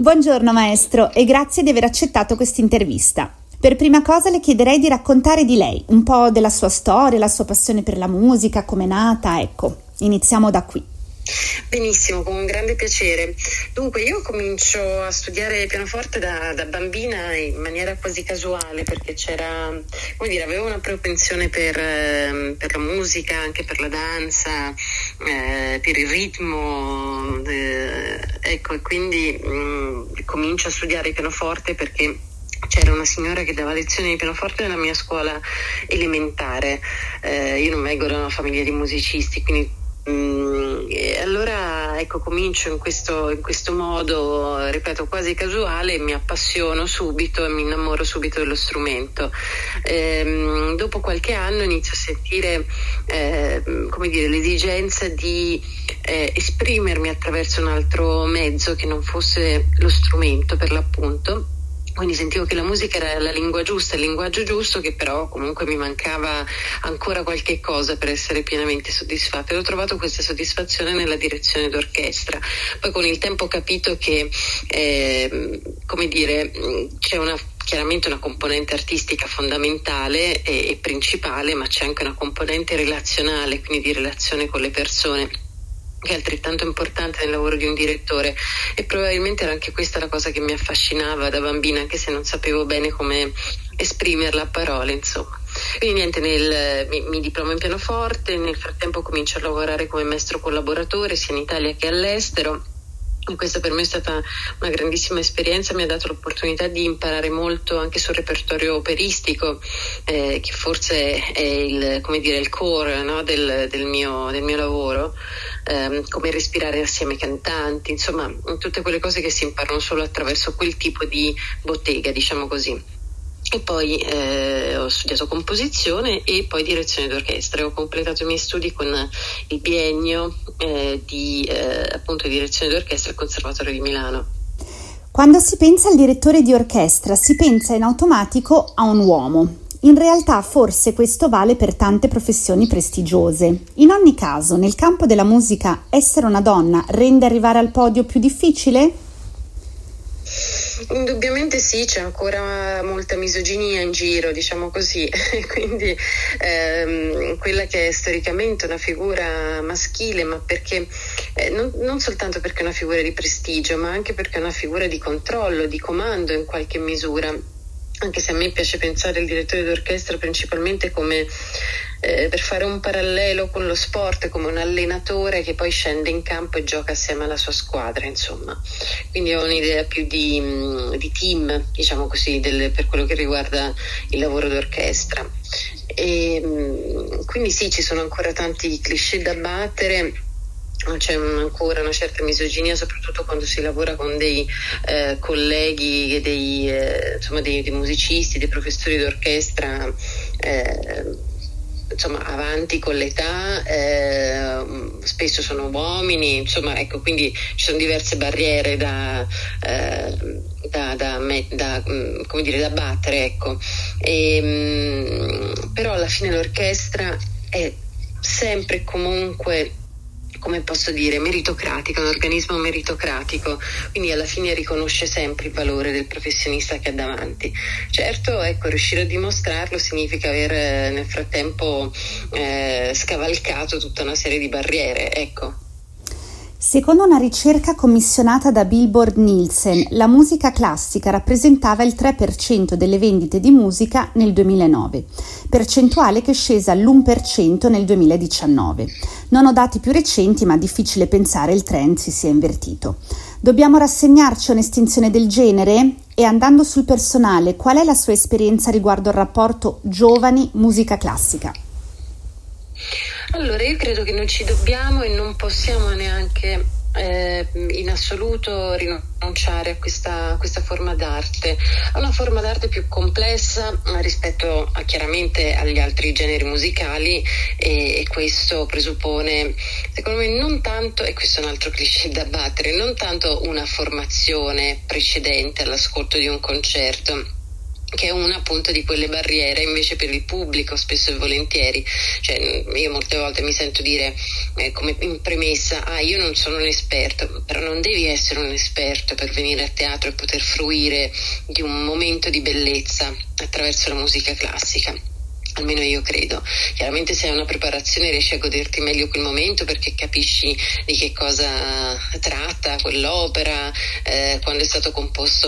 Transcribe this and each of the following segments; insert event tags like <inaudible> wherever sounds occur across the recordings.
Buongiorno maestro e grazie di aver accettato questa intervista. Per prima cosa le chiederei di raccontare di lei, un po' della sua storia, la sua passione per la musica, come è nata, ecco, iniziamo da qui. Benissimo, con grande piacere. Dunque, io comincio a studiare pianoforte da, da, bambina in maniera quasi casuale perché c'era, come dire, avevo una propensione per, eh, per la musica, anche per la danza, eh, per il ritmo. Eh, ecco, e quindi mh, mm, comincio a studiare pianoforte perché c'era una signora che dava lezioni di pianoforte nella mia scuola elementare. Eh, io non vengo da una famiglia di musicisti, quindi Mm, allora ecco, comincio in questo, in questo, modo, ripeto, quasi casuale, mi appassiono subito e mi innamoro subito dello strumento. Ehm, dopo qualche anno inizio a sentire eh, dire, l'esigenza di eh, esprimermi attraverso un altro mezzo che non fosse lo strumento per l'appunto quindi sentivo che la musica era la lingua giusta, il linguaggio giusto, che però comunque mi mancava ancora qualche cosa per essere pienamente soddisfatta. E ho trovato questa soddisfazione nella direzione d'orchestra. Poi con il tempo ho capito che, eh, come dire, c'è una chiaramente una componente artistica fondamentale e, e principale, ma c'è anche una componente relazionale, quindi di relazione con le persone che è altrettanto importante nel lavoro di un direttore. E probabilmente era anche questa la cosa che mi affascinava da bambina anche se non sapevo bene come esprimerla a parole insomma. Quindi niente nel, mi, mi diplomo in pianoforte nel frattempo comincio a lavorare come maestro collaboratore sia in Italia che all'estero questa per me è stata una grandissima esperienza, mi ha dato l'opportunità di imparare molto anche sul repertorio operistico, eh, che forse è il, dire, il core no, del, del, mio, del, mio, lavoro, eh, come respirare assieme ai cantanti, insomma tutte quelle cose che si imparano solo attraverso quel tipo di bottega, diciamo così e poi eh, ho studiato composizione e poi direzione d'orchestra. Ho completato i miei studi con il biennio eh, di eh, appunto direzione d'orchestra al Conservatorio di Milano. Quando si pensa al direttore di orchestra si pensa in automatico a un uomo. In realtà forse questo vale per tante professioni prestigiose. In ogni caso, nel campo della musica, essere una donna rende arrivare al podio più difficile? Indubbiamente sì, c'è ancora molta misoginia in giro, diciamo così, <laughs> quindi ehm, quella che è storicamente una figura maschile, ma perché eh, non, non, soltanto perché è una figura di prestigio, ma anche perché è una figura di controllo, di comando in qualche misura. Anche se a me piace pensare al direttore d'orchestra principalmente come eh, per fare un parallelo con lo sport, come un allenatore che poi scende in campo e gioca assieme alla sua squadra, insomma. Quindi ho un'idea più di, mm, di team, diciamo così, del, per quello che riguarda il lavoro d'orchestra. E, mm, quindi sì, ci sono ancora tanti cliché da battere c'è ancora una certa misoginia, soprattutto quando si lavora con dei eh, colleghi, dei, eh, insomma, dei, dei, musicisti, dei professori d'orchestra. Eh, insomma, avanti con l'età, eh, spesso sono uomini, insomma, ecco, quindi ci sono diverse barriere da, eh, da, da, da, mm, dire, battere, ecco. E, mm, però alla fine l'orchestra è sempre e comunque come posso dire, meritocratica, un organismo meritocratico, quindi alla fine riconosce sempre il valore del professionista che ha davanti. Certo, ecco, riuscire a dimostrarlo significa aver eh, nel frattempo eh, scavalcato tutta una serie di barriere, ecco. Secondo una ricerca commissionata da Billboard Nielsen, la musica classica rappresentava il 3% delle vendite di musica nel 2009, percentuale che è scesa all'1% nel 2019. Non ho dati più recenti, ma è difficile pensare il trend si sia invertito. Dobbiamo rassegnarci a un'estinzione del genere? E andando sul personale, qual è la sua esperienza riguardo al rapporto giovani-musica classica? Allora, io credo che non ci dobbiamo e non possiamo neanche eh, in assoluto rinunciare a questa, questa, forma d'arte. È una forma d'arte più complessa rispetto a, chiaramente agli altri generi musicali e, e, questo presuppone, secondo me, non tanto, e questo è un altro cliché da battere, non tanto una formazione precedente all'ascolto di un concerto che è una appunto di quelle barriere invece per il pubblico spesso e volentieri. Cioè, io molte volte mi sento dire eh, come in premessa ah io non sono un esperto però non devi essere un esperto per venire a teatro e poter fruire di un momento di bellezza attraverso la musica classica almeno io credo. Chiaramente se hai una preparazione riesci a goderti meglio quel momento perché capisci di che cosa tratta quell'opera, eh, quando, è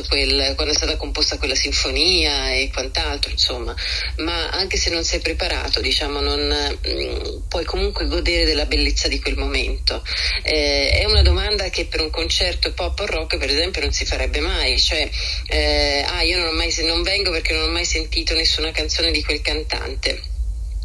quel, quando è stata composta quella sinfonia e quant'altro, insomma. Ma anche se non sei preparato, diciamo, non mh, mm, puoi comunque godere della bellezza di quel momento. Eh, è una domanda che per un concerto pop o rock, per esempio, non si farebbe mai, cioè eh, ah, io non, mai, non vengo perché non ho mai sentito nessuna canzone di quel cantante niente.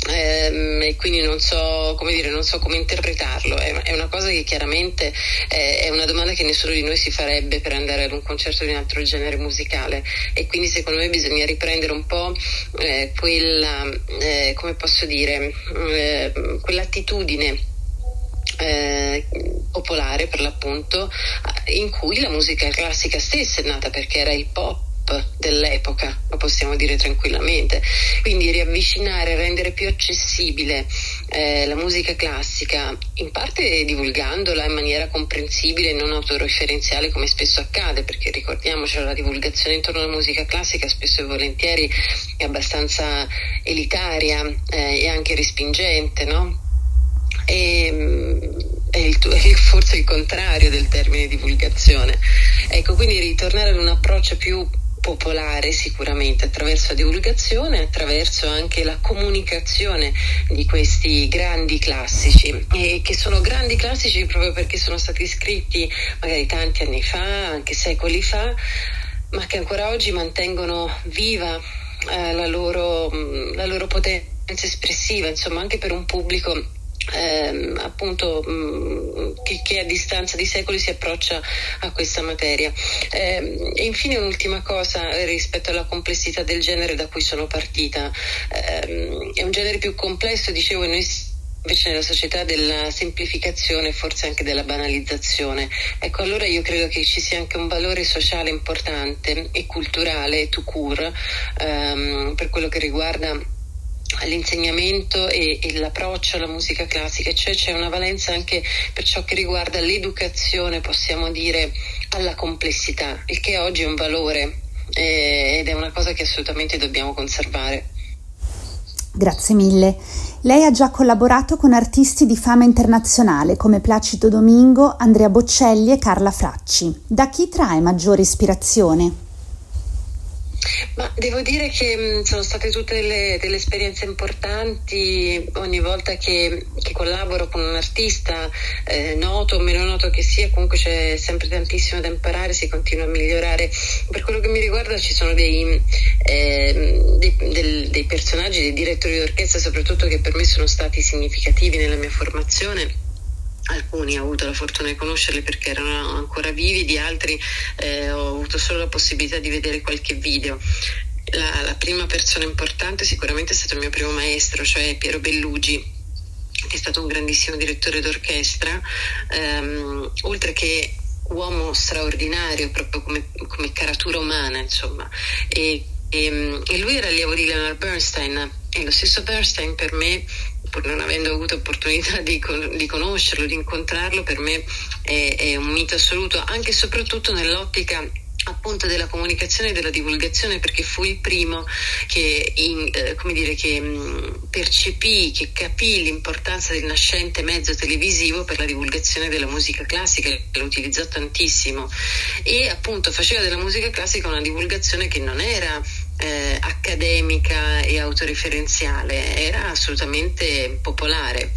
Ehm, e quindi non so come dire, non so come interpretarlo. È, una cosa che chiaramente è, è, una domanda che nessuno di noi si farebbe per andare ad un concerto di un altro genere musicale. E quindi secondo me bisogna riprendere un po' eh, quella, eh, come posso dire, eh, quell'attitudine. Eh, popolare per l'appunto in cui la musica classica stessa è nata perché era il pop dell'epoca, lo possiamo dire tranquillamente. Quindi riavvicinare, rendere più accessibile eh, la musica classica, in parte divulgandola in maniera comprensibile e non autoreferenziale come spesso accade, perché ricordiamoci la divulgazione intorno alla musica classica spesso e volentieri è abbastanza elitaria eh, e anche respingente, no? E, mm, è, il, è forse il contrario del termine divulgazione. Ecco, quindi ritornare ad un approccio più popolare sicuramente attraverso la divulgazione, attraverso anche la comunicazione di questi grandi classici e che sono grandi classici proprio perché sono stati scritti magari tanti anni fa, anche secoli fa, ma che ancora oggi mantengono viva eh, la, loro, la loro potenza espressiva, insomma anche per un pubblico ehm, appunto mh, mm, che, a distanza di secoli si approccia a questa materia. Eh, e infine un'ultima cosa rispetto alla complessità del genere da cui sono partita. Eh, è un genere più complesso, dicevo, e noi invece nella società della semplificazione e forse anche della banalizzazione. Ecco, allora io credo che ci sia anche un valore sociale importante e culturale, tout court, ehm, per quello che riguarda all'insegnamento e, e, l'approccio alla musica classica, cioè c'è una valenza anche per ciò che riguarda l'educazione, possiamo dire, alla complessità, il che oggi è un valore eh, ed è una cosa che assolutamente dobbiamo conservare. Grazie mille. Lei ha già collaborato con artisti di fama internazionale come Placido Domingo, Andrea Boccelli e Carla Fracci. Da chi trae maggiore ispirazione? Ma devo dire che sono state tutte delle, delle, esperienze importanti ogni volta che, che collaboro con un artista, eh, noto o meno noto che sia, comunque c'è sempre tantissimo da imparare, si continua a migliorare. Per quello che mi riguarda ci sono dei, eh, dei, del, dei personaggi, dei direttori d'orchestra soprattutto che per me sono stati significativi nella mia formazione alcuni ho avuto la fortuna di conoscerli perché erano ancora vivi, di altri eh, ho avuto solo la possibilità di vedere qualche video. La, la, prima persona importante sicuramente è stato il mio primo maestro, cioè Piero Bellugi, che è stato un grandissimo direttore d'orchestra, ehm, oltre che uomo straordinario proprio come, come caratura umana, insomma. E, e, e lui era allievo di Leonard Bernstein lo stesso Bernstein per me pur non avendo avuto opportunità di, di conoscerlo, di incontrarlo, per me è, è un mito assoluto, anche e soprattutto nell'ottica appunto della comunicazione e della divulgazione perché fu il primo che, in, eh, dire, che mh, mm, percepì, che capì l'importanza del nascente mezzo televisivo per la divulgazione della musica classica, lo utilizzò tantissimo. E appunto faceva della musica classica una divulgazione che non era eh, accademica e autoreferenziale, era assolutamente popolare,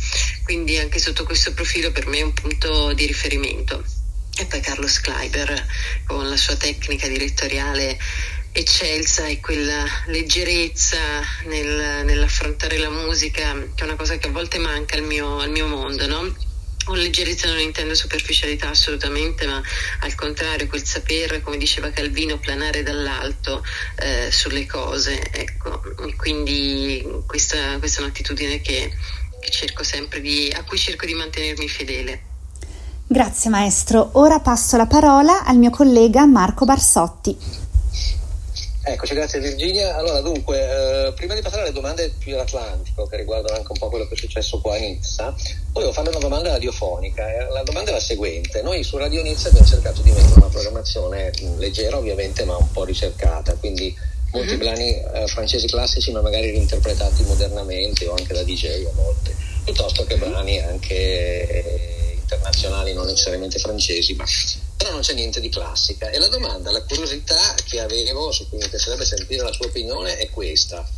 quindi anche sotto questo profilo per me è un punto di riferimento. E poi Carlos Kleiber con la sua tecnica direttoriale eccelsa e quella leggerezza nel, nell'affrontare la musica, che è una cosa che a volte manca al mio, al mio mondo, no? Con leggerezza non intendo superficialità assolutamente, ma al contrario quel saper, come diceva Calvino, planare dall'alto eh, sulle cose. Ecco. Quindi questa, questa, è un'attitudine che, che di, a cui cerco di mantenermi fedele. Grazie maestro. Ora passo la parola al mio collega Marco Barsotti. Eccoci, grazie Virginia. Allora, dunque, eh, prima di passare alle domande più dell'Atlantico, che riguardano anche un po' quello che è successo qua a Nizza, volevo fare una domanda radiofonica. La domanda è la seguente. Noi su Radio Nizza abbiamo cercato di mettere una programmazione leggera, ovviamente, ma un po' ricercata, quindi molti mm-hmm. brani eh, francesi classici, ma magari reinterpretati modernamente o anche da DJ a volte, piuttosto che brani anche eh, internazionali, non necessariamente francesi, ma però non c'è niente di classica. E la domanda, la curiosità che avevo, su cui mi piacerebbe sentire la sua opinione, è questa.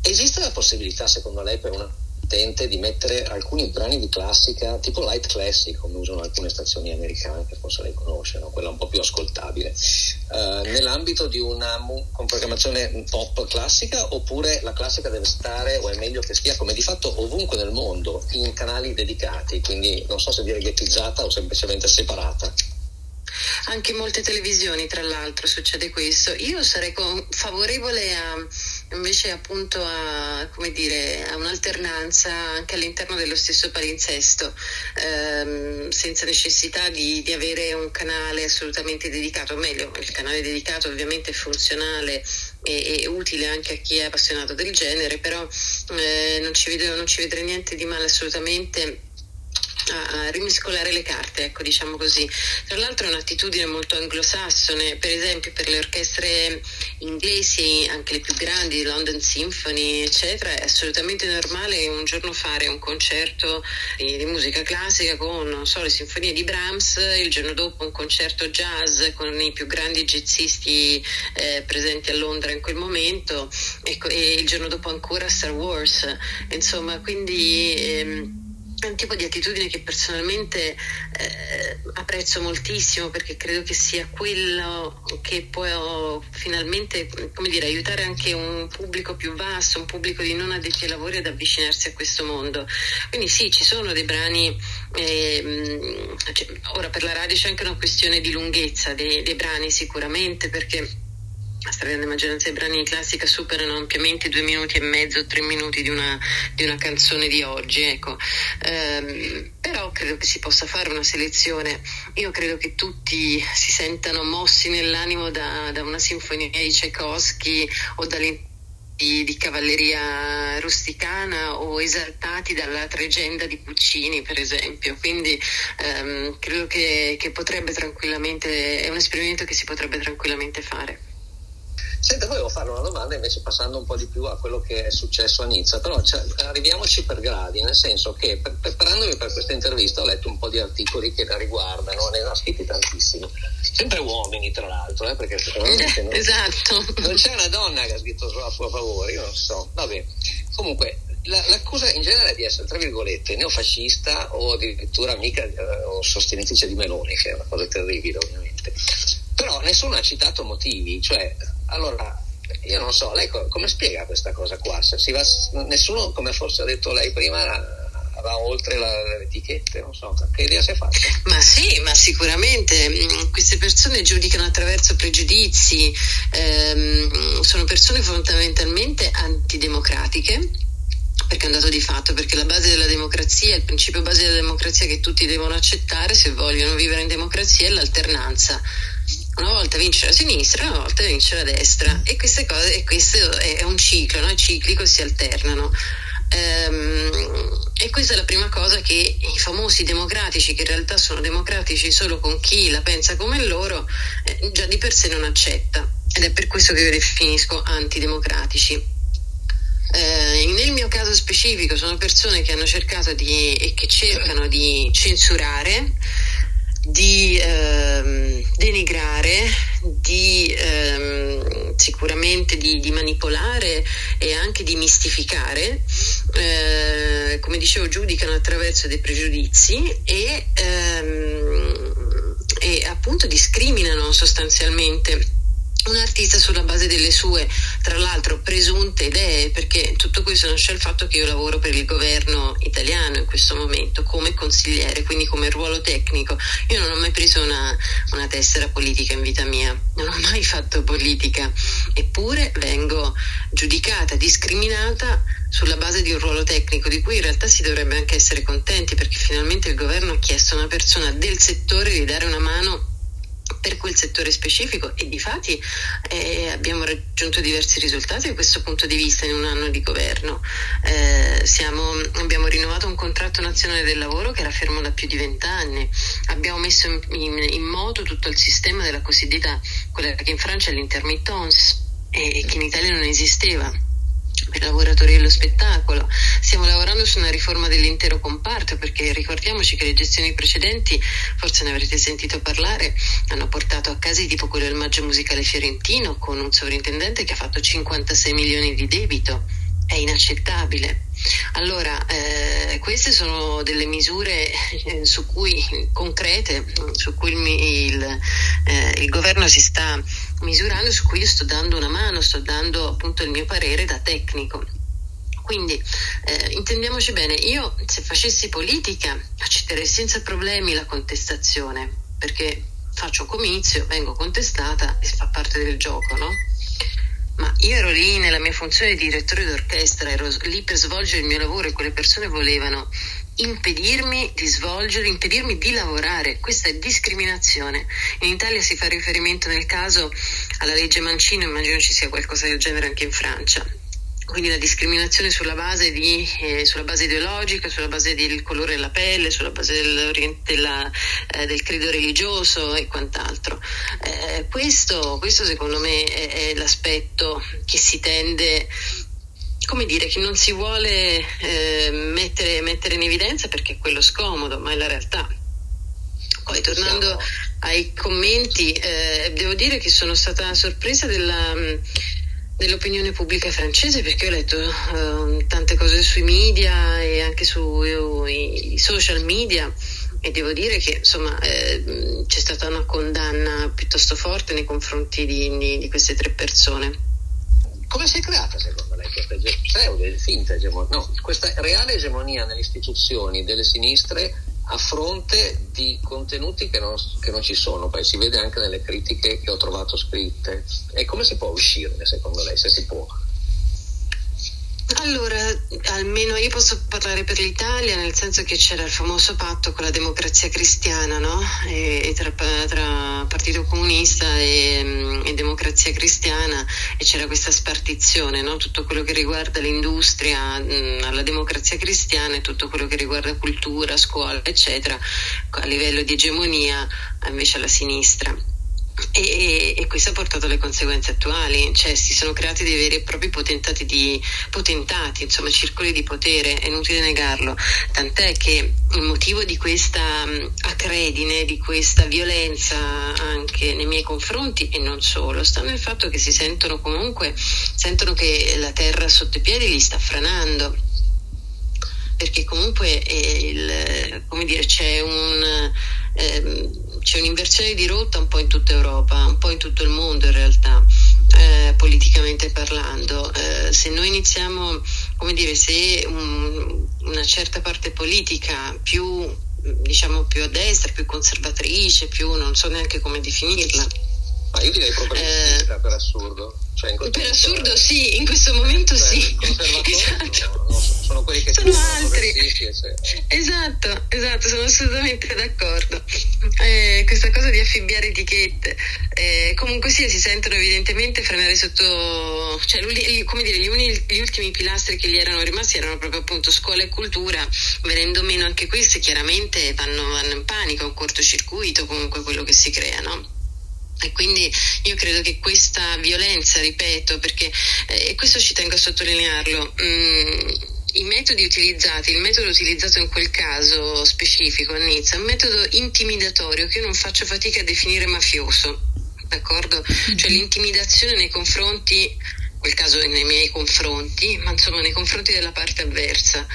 Esiste la possibilità, secondo lei, per una utente di mettere alcuni brani di classica, tipo light classic, come usano alcune stazioni americane, che forse lei conosce, no? quella un po' più ascoltabile, uh, nell'ambito di una con programmazione pop classica, oppure la classica deve stare, o è meglio che stia, come di fatto ovunque nel mondo, in canali dedicati, quindi non so se dire ghettizzata o semplicemente separata. Anche in molte televisioni, tra l'altro, succede questo. Io sarei favorevole a invece appunto a, dire, a, un'alternanza anche all'interno dello stesso palinsesto, ehm, senza necessità di, di, avere un canale assolutamente dedicato, o meglio, il canale dedicato ovviamente è funzionale e, e utile anche a chi è appassionato del genere, però eh, non, ci vedo, non ci vedrei niente di male assolutamente a, rimescolare le carte, ecco, diciamo così. Tra l'altro è un'attitudine molto anglosassone, per esempio per le orchestre inglesi, anche le più grandi, London Symphony, eccetera, è assolutamente normale un giorno fare un concerto di, musica classica con, non so, le sinfonie di Brahms, il giorno dopo un concerto jazz con i più grandi jazzisti eh, presenti a Londra in quel momento ecco, e il giorno dopo ancora Star Wars. Insomma, quindi... Ehm, è un tipo di attitudine che personalmente eh, apprezzo moltissimo perché credo che sia quello che può finalmente dire, aiutare anche un pubblico più vasto, un pubblico di non addetti ai lavori ad avvicinarsi a questo mondo. Quindi sì, ci sono dei brani, eh, cioè, ora per la radio c'è anche una questione di lunghezza dei, dei brani sicuramente perché la stragrande maggioranza dei brani di classica superano ampiamente due minuti e mezzo, tre minuti di una, di una canzone di oggi, ecco. ehm, però credo che si possa fare una selezione. Io credo che tutti si sentano mossi nell'animo da, da una sinfonia di Tchaikovsky o dalle di, di, cavalleria rusticana o esaltati dalla tregenda di Puccini, per esempio. Quindi ehm, credo che, che potrebbe tranquillamente, è un esperimento che si potrebbe tranquillamente fare. Senta, volevo fare una domanda invece passando un po' di più a quello che è successo a Nizza, però arriviamoci per gradi, nel senso che per, preparandomi per questa intervista ho letto un po' di articoli che la riguardano, ne ho scritti tantissimi, sempre uomini tra l'altro, eh, perché secondo me non, esatto. non c'è una donna che ha scritto a suo favore, io non so, vabbè. Comunque, la, l'accusa in genere è di essere, tra virgolette, neofascista o addirittura amica eh, o sostenitrice di Meloni, che è una cosa terribile ovviamente. Però nessuno ha citato motivi, cioè allora, io non so, lei co- come spiega questa cosa qua? Va, nessuno, come forse ha detto lei prima, va oltre le etichette, non so, che idea si è fatta? Ma sì, ma sicuramente mm, queste persone giudicano attraverso pregiudizi, ehm, sono persone fondamentalmente antidemocratiche perché è un dato di fatto, perché la base della democrazia, il principio base della democrazia che tutti devono accettare se vogliono vivere in democrazia è l'alternanza una volta vince la sinistra, una volta vince la destra e queste cose, e questo è un ciclo, no? è ciclico, si alternano. Ehm, e questa è la prima cosa che i famosi democratici, che in realtà sono democratici solo con chi la pensa come loro, eh, già di per sé non accetta. Ed è per questo che io definisco antidemocratici. Eh, nel mio caso specifico sono persone che hanno cercato di, e che cercano di censurare di ehm, denigrare, di ehm, sicuramente di, di, manipolare e anche di mistificare, eh, come dicevo, giudicano attraverso dei pregiudizi e, ehm, e appunto discriminano sostanzialmente un artista sulla base delle sue, tra l'altro, presunte idee, perché tutto questo nasce dal fatto che io lavoro per il governo italiano in questo momento come consigliere, quindi come ruolo tecnico. Io non ho mai preso una, una tessera politica in vita mia, non ho mai fatto politica, eppure vengo giudicata, discriminata sulla base di un ruolo tecnico di cui in realtà si dovrebbe anche essere contenti perché finalmente il governo ha chiesto a una persona del settore di dare una mano per quel settore specifico e di fatti eh, abbiamo raggiunto diversi risultati da questo punto di vista in un anno di governo. Eh, siamo, abbiamo rinnovato un contratto nazionale del lavoro che era fermo da più di vent'anni, abbiamo messo in, in, in, moto tutto il sistema della cosiddetta, quella che in Francia è l'intermittence e che in Italia non esisteva per lavoratori dello spettacolo. Stiamo lavorando su una riforma dell'intero comparto perché ricordiamoci che le gestioni precedenti, forse ne avrete sentito parlare, hanno portato a casi tipo quello del Maggio Musicale Fiorentino con un sovrintendente che ha fatto 56 milioni di debito. È inaccettabile. Allora, eh, queste sono delle misure eh, su cui, concrete su cui il, il, eh, il governo si sta misurando, su cui io sto dando una mano, sto dando appunto il mio parere da tecnico. Quindi eh, intendiamoci bene, io se facessi politica accetterei senza problemi la contestazione, perché faccio comizio, vengo contestata e fa parte del gioco, no? Ma io ero lì nella mia funzione di direttore d'orchestra, ero lì per svolgere il mio lavoro e quelle persone volevano impedirmi di svolgere, impedirmi di lavorare. Questa è discriminazione. In Italia si fa riferimento nel caso alla legge Mancino, immagino ci sia qualcosa del genere anche in Francia quindi la discriminazione sulla base, di, eh, sulla base, ideologica, sulla base del colore della pelle, sulla base della, eh, del credo religioso e quant'altro. Eh, questo, questo, secondo me è, è, l'aspetto che si tende, come dire, che non si vuole eh, mettere, mettere, in evidenza perché è quello scomodo, ma è la realtà. Poi tornando ai commenti, eh, devo dire che sono stata sorpresa della dell'opinione pubblica francese perché ho letto uh, tante cose sui media e anche sui social media e devo dire che insomma eh, c'è stata una condanna piuttosto forte nei confronti di, di, di queste tre persone. Come si è creata secondo lei questa pseudo, finta egemonia, no, questa reale egemonia nelle istituzioni delle sinistre a fronte di contenuti che non, che non, ci sono, poi si vede anche nelle critiche che ho trovato scritte. E come si può uscirne secondo lei, se si può? Allora, almeno io posso parlare per l'Italia, nel senso che c'era il famoso patto con la democrazia cristiana, no? E, e tra, tra, Partito Comunista e, mm, e, Democrazia Cristiana e c'era questa spartizione, no? Tutto quello che riguarda l'industria mh, mm, alla democrazia cristiana e tutto quello che riguarda cultura, scuola, eccetera, a livello di egemonia invece alla sinistra. E, e, questo ha portato alle conseguenze attuali, cioè si sono creati dei veri e propri potentati, di, potentati insomma circoli di potere, è inutile negarlo, tant'è che il motivo di questa acredine, di questa violenza anche nei miei confronti e non solo, sta nel fatto che si sentono comunque, sentono che la terra sotto i piedi gli sta franando perché comunque il, dire, c'è un... Ehm, c'è un'inversione di rotta un po' in tutta Europa, un po' in tutto il mondo in realtà, eh, politicamente parlando. Eh, se noi iniziamo, come dire, se un, una certa parte politica più, diciamo, più a destra, più conservatrice, più non so neanche come definirla. Ma io direi proprio eh, per assurdo. Cioè per assurdo sì, in questo momento cioè, sì. <laughs> Esatto. No, no, sono quelli che sono altri. Esatto, esatto, sono assolutamente d'accordo. Eh, questa cosa di affibbiare etichette. Eh, comunque sì, si sentono evidentemente frenare sotto, cioè come dire, gli, uni, gli ultimi pilastri che gli erano rimasti erano proprio appunto scuola e cultura, venendo meno anche queste chiaramente vanno, vanno in panico, un cortocircuito comunque quello che si crea, no? E quindi io credo che questa violenza, ripeto, perché eh, questo ci tengo a sottolinearlo, mh, mm, i metodi utilizzati, il metodo utilizzato in quel caso specifico a Nizza è un metodo intimidatorio che io non faccio fatica a definire mafioso, d'accordo? Cioè l'intimidazione nei confronti, in quel caso nei miei confronti, ma insomma nei confronti della parte avversa.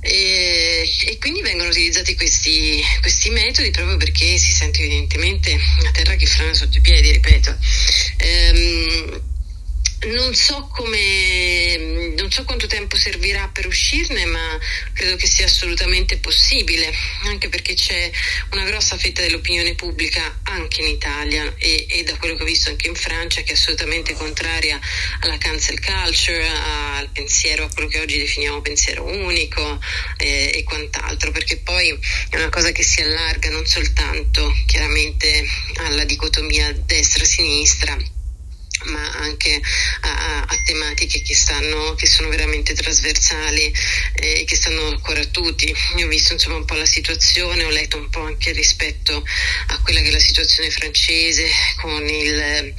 E, e, quindi vengono utilizzati questi, questi, metodi proprio perché si sente evidentemente la terra che frana sotto i piedi, ripeto. Ehm, non so come, non so quanto tempo servirà per uscirne, ma credo che sia assolutamente possibile, anche perché c'è una grossa fetta dell'opinione pubblica anche in Italia e, e da quello che ho visto anche in Francia che è assolutamente contraria alla cancel culture, al pensiero, a quello che oggi definiamo pensiero unico eh, e quant'altro, perché poi è una cosa che si allarga non soltanto chiaramente alla dicotomia destra-sinistra, ma anche a, a tematiche che, stanno, che, sono veramente trasversali e che stanno a cuore a tutti. Io ho visto insomma un po' la situazione, ho letto un po' anche rispetto a quella che è la situazione francese con, il, eh,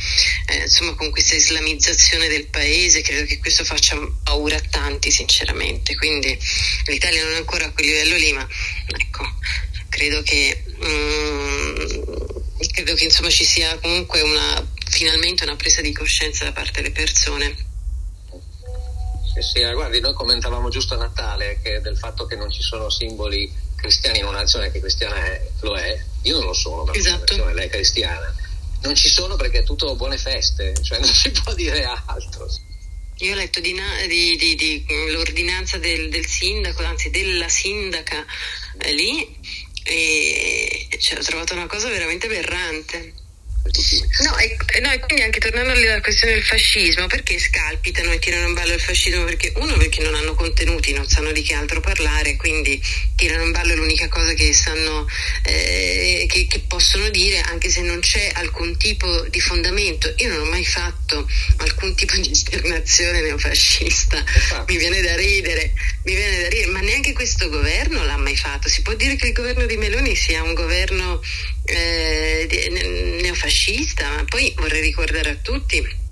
insomma, con questa islamizzazione del paese, credo che questo faccia paura a tanti sinceramente, quindi l'Italia non è ancora a quel livello lì, ma ecco, credo che... Mm, credo che insomma ci sia comunque una finalmente una presa di coscienza da parte delle persone. Sì, sì, eh, guardi, noi commentavamo giusto a Natale che del fatto che non ci sono simboli cristiani in una nazione che cristiana è, lo è, io non lo sono, ma esatto. la lei è cristiana. Non ci sono perché è tutto buone feste, cioè non <laughs> si può dire altro. Io ho letto di, di, di, di l'ordinanza del, del, sindaco, anzi della sindaca eh, lì, e cioè, ho trovato una cosa veramente aberrante. No e, no, e quindi anche tornando alla questione del fascismo, perché scalpitano e tirano in ballo il fascismo? Perché uno, perché non hanno contenuti, non sanno di che altro parlare, quindi tirano in ballo l'unica cosa che sanno, eh, che, che, possono dire, anche se non c'è alcun tipo di fondamento. Io non ho mai fatto alcun tipo di esternazione neofascista, mi viene da ridere, mi viene da ridere, ma neanche questo governo l'ha mai fatto. Si può dire che il governo di Meloni sia un governo eh, neofascista, ma poi vorrei ricordare a tutti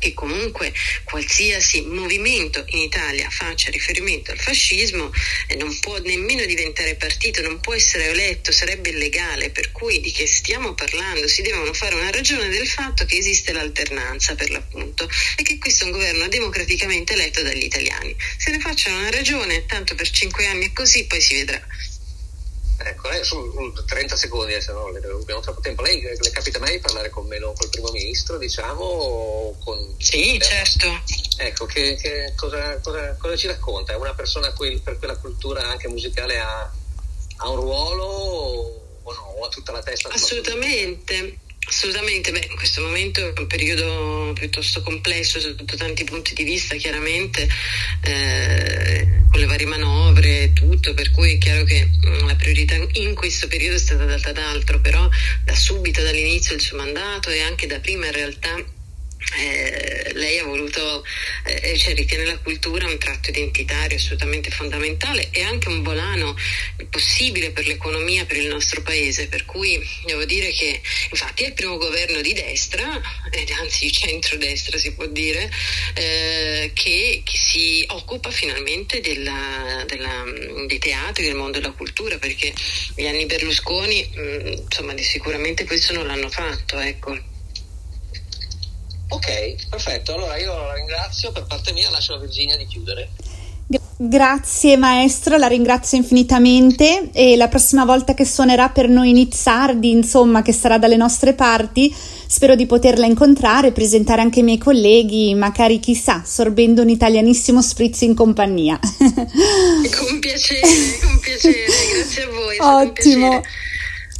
che comunque qualsiasi movimento in Italia faccia riferimento al fascismo eh, non può nemmeno diventare partito, non può essere eletto, sarebbe illegale, per cui di che stiamo parlando? Si devono fare una ragione del fatto che esiste l'alternanza per l'appunto e che questo è un governo democraticamente eletto dagli italiani. Se ne facciano una ragione, tanto per cinque anni è così, poi si vedrà. Ecco, lei su 30 secondi, se no abbiamo troppo tempo. Lei le capita mai di parlare con Melo, col primo ministro, diciamo? Con... Sì, eh, certo. Ecco, che, che cosa, cosa, cosa, ci racconta? È una persona cui per quella cultura anche musicale ha, ha un ruolo o no? O ha tutta la testa? Assolutamente. Assolutamente, beh, in questo momento è un periodo piuttosto complesso sotto tanti punti di vista, chiaramente, eh, con le varie manovre e tutto, per cui è chiaro che mm, la priorità in questo periodo è stata data ad altro, però da subito, dall'inizio del suo mandato e anche da prima in realtà eh, lei ha voluto, eh, cioè ritiene la cultura un tratto identitario assolutamente fondamentale e anche un volano possibile per l'economia, per il nostro paese, per cui devo dire che infatti è il primo governo di destra, eh, anzi centrodestra si può dire, eh, che, che, si occupa finalmente della, della, dei teatri, del mondo della cultura, perché gli anni Berlusconi mh, mm, insomma sicuramente questo non l'hanno fatto. Ecco. Ok, perfetto. Allora io la ringrazio. Per parte mia lascio a Virginia di chiudere. Grazie maestro, la ringrazio infinitamente e la prossima volta che suonerà per noi Nizzardi, insomma, che sarà dalle nostre parti, spero di poterla incontrare presentare anche i miei colleghi, magari chissà, sorbendo un italianissimo spritz in compagnia. <laughs> Con piacere, con piacere, grazie a voi. Ottimo.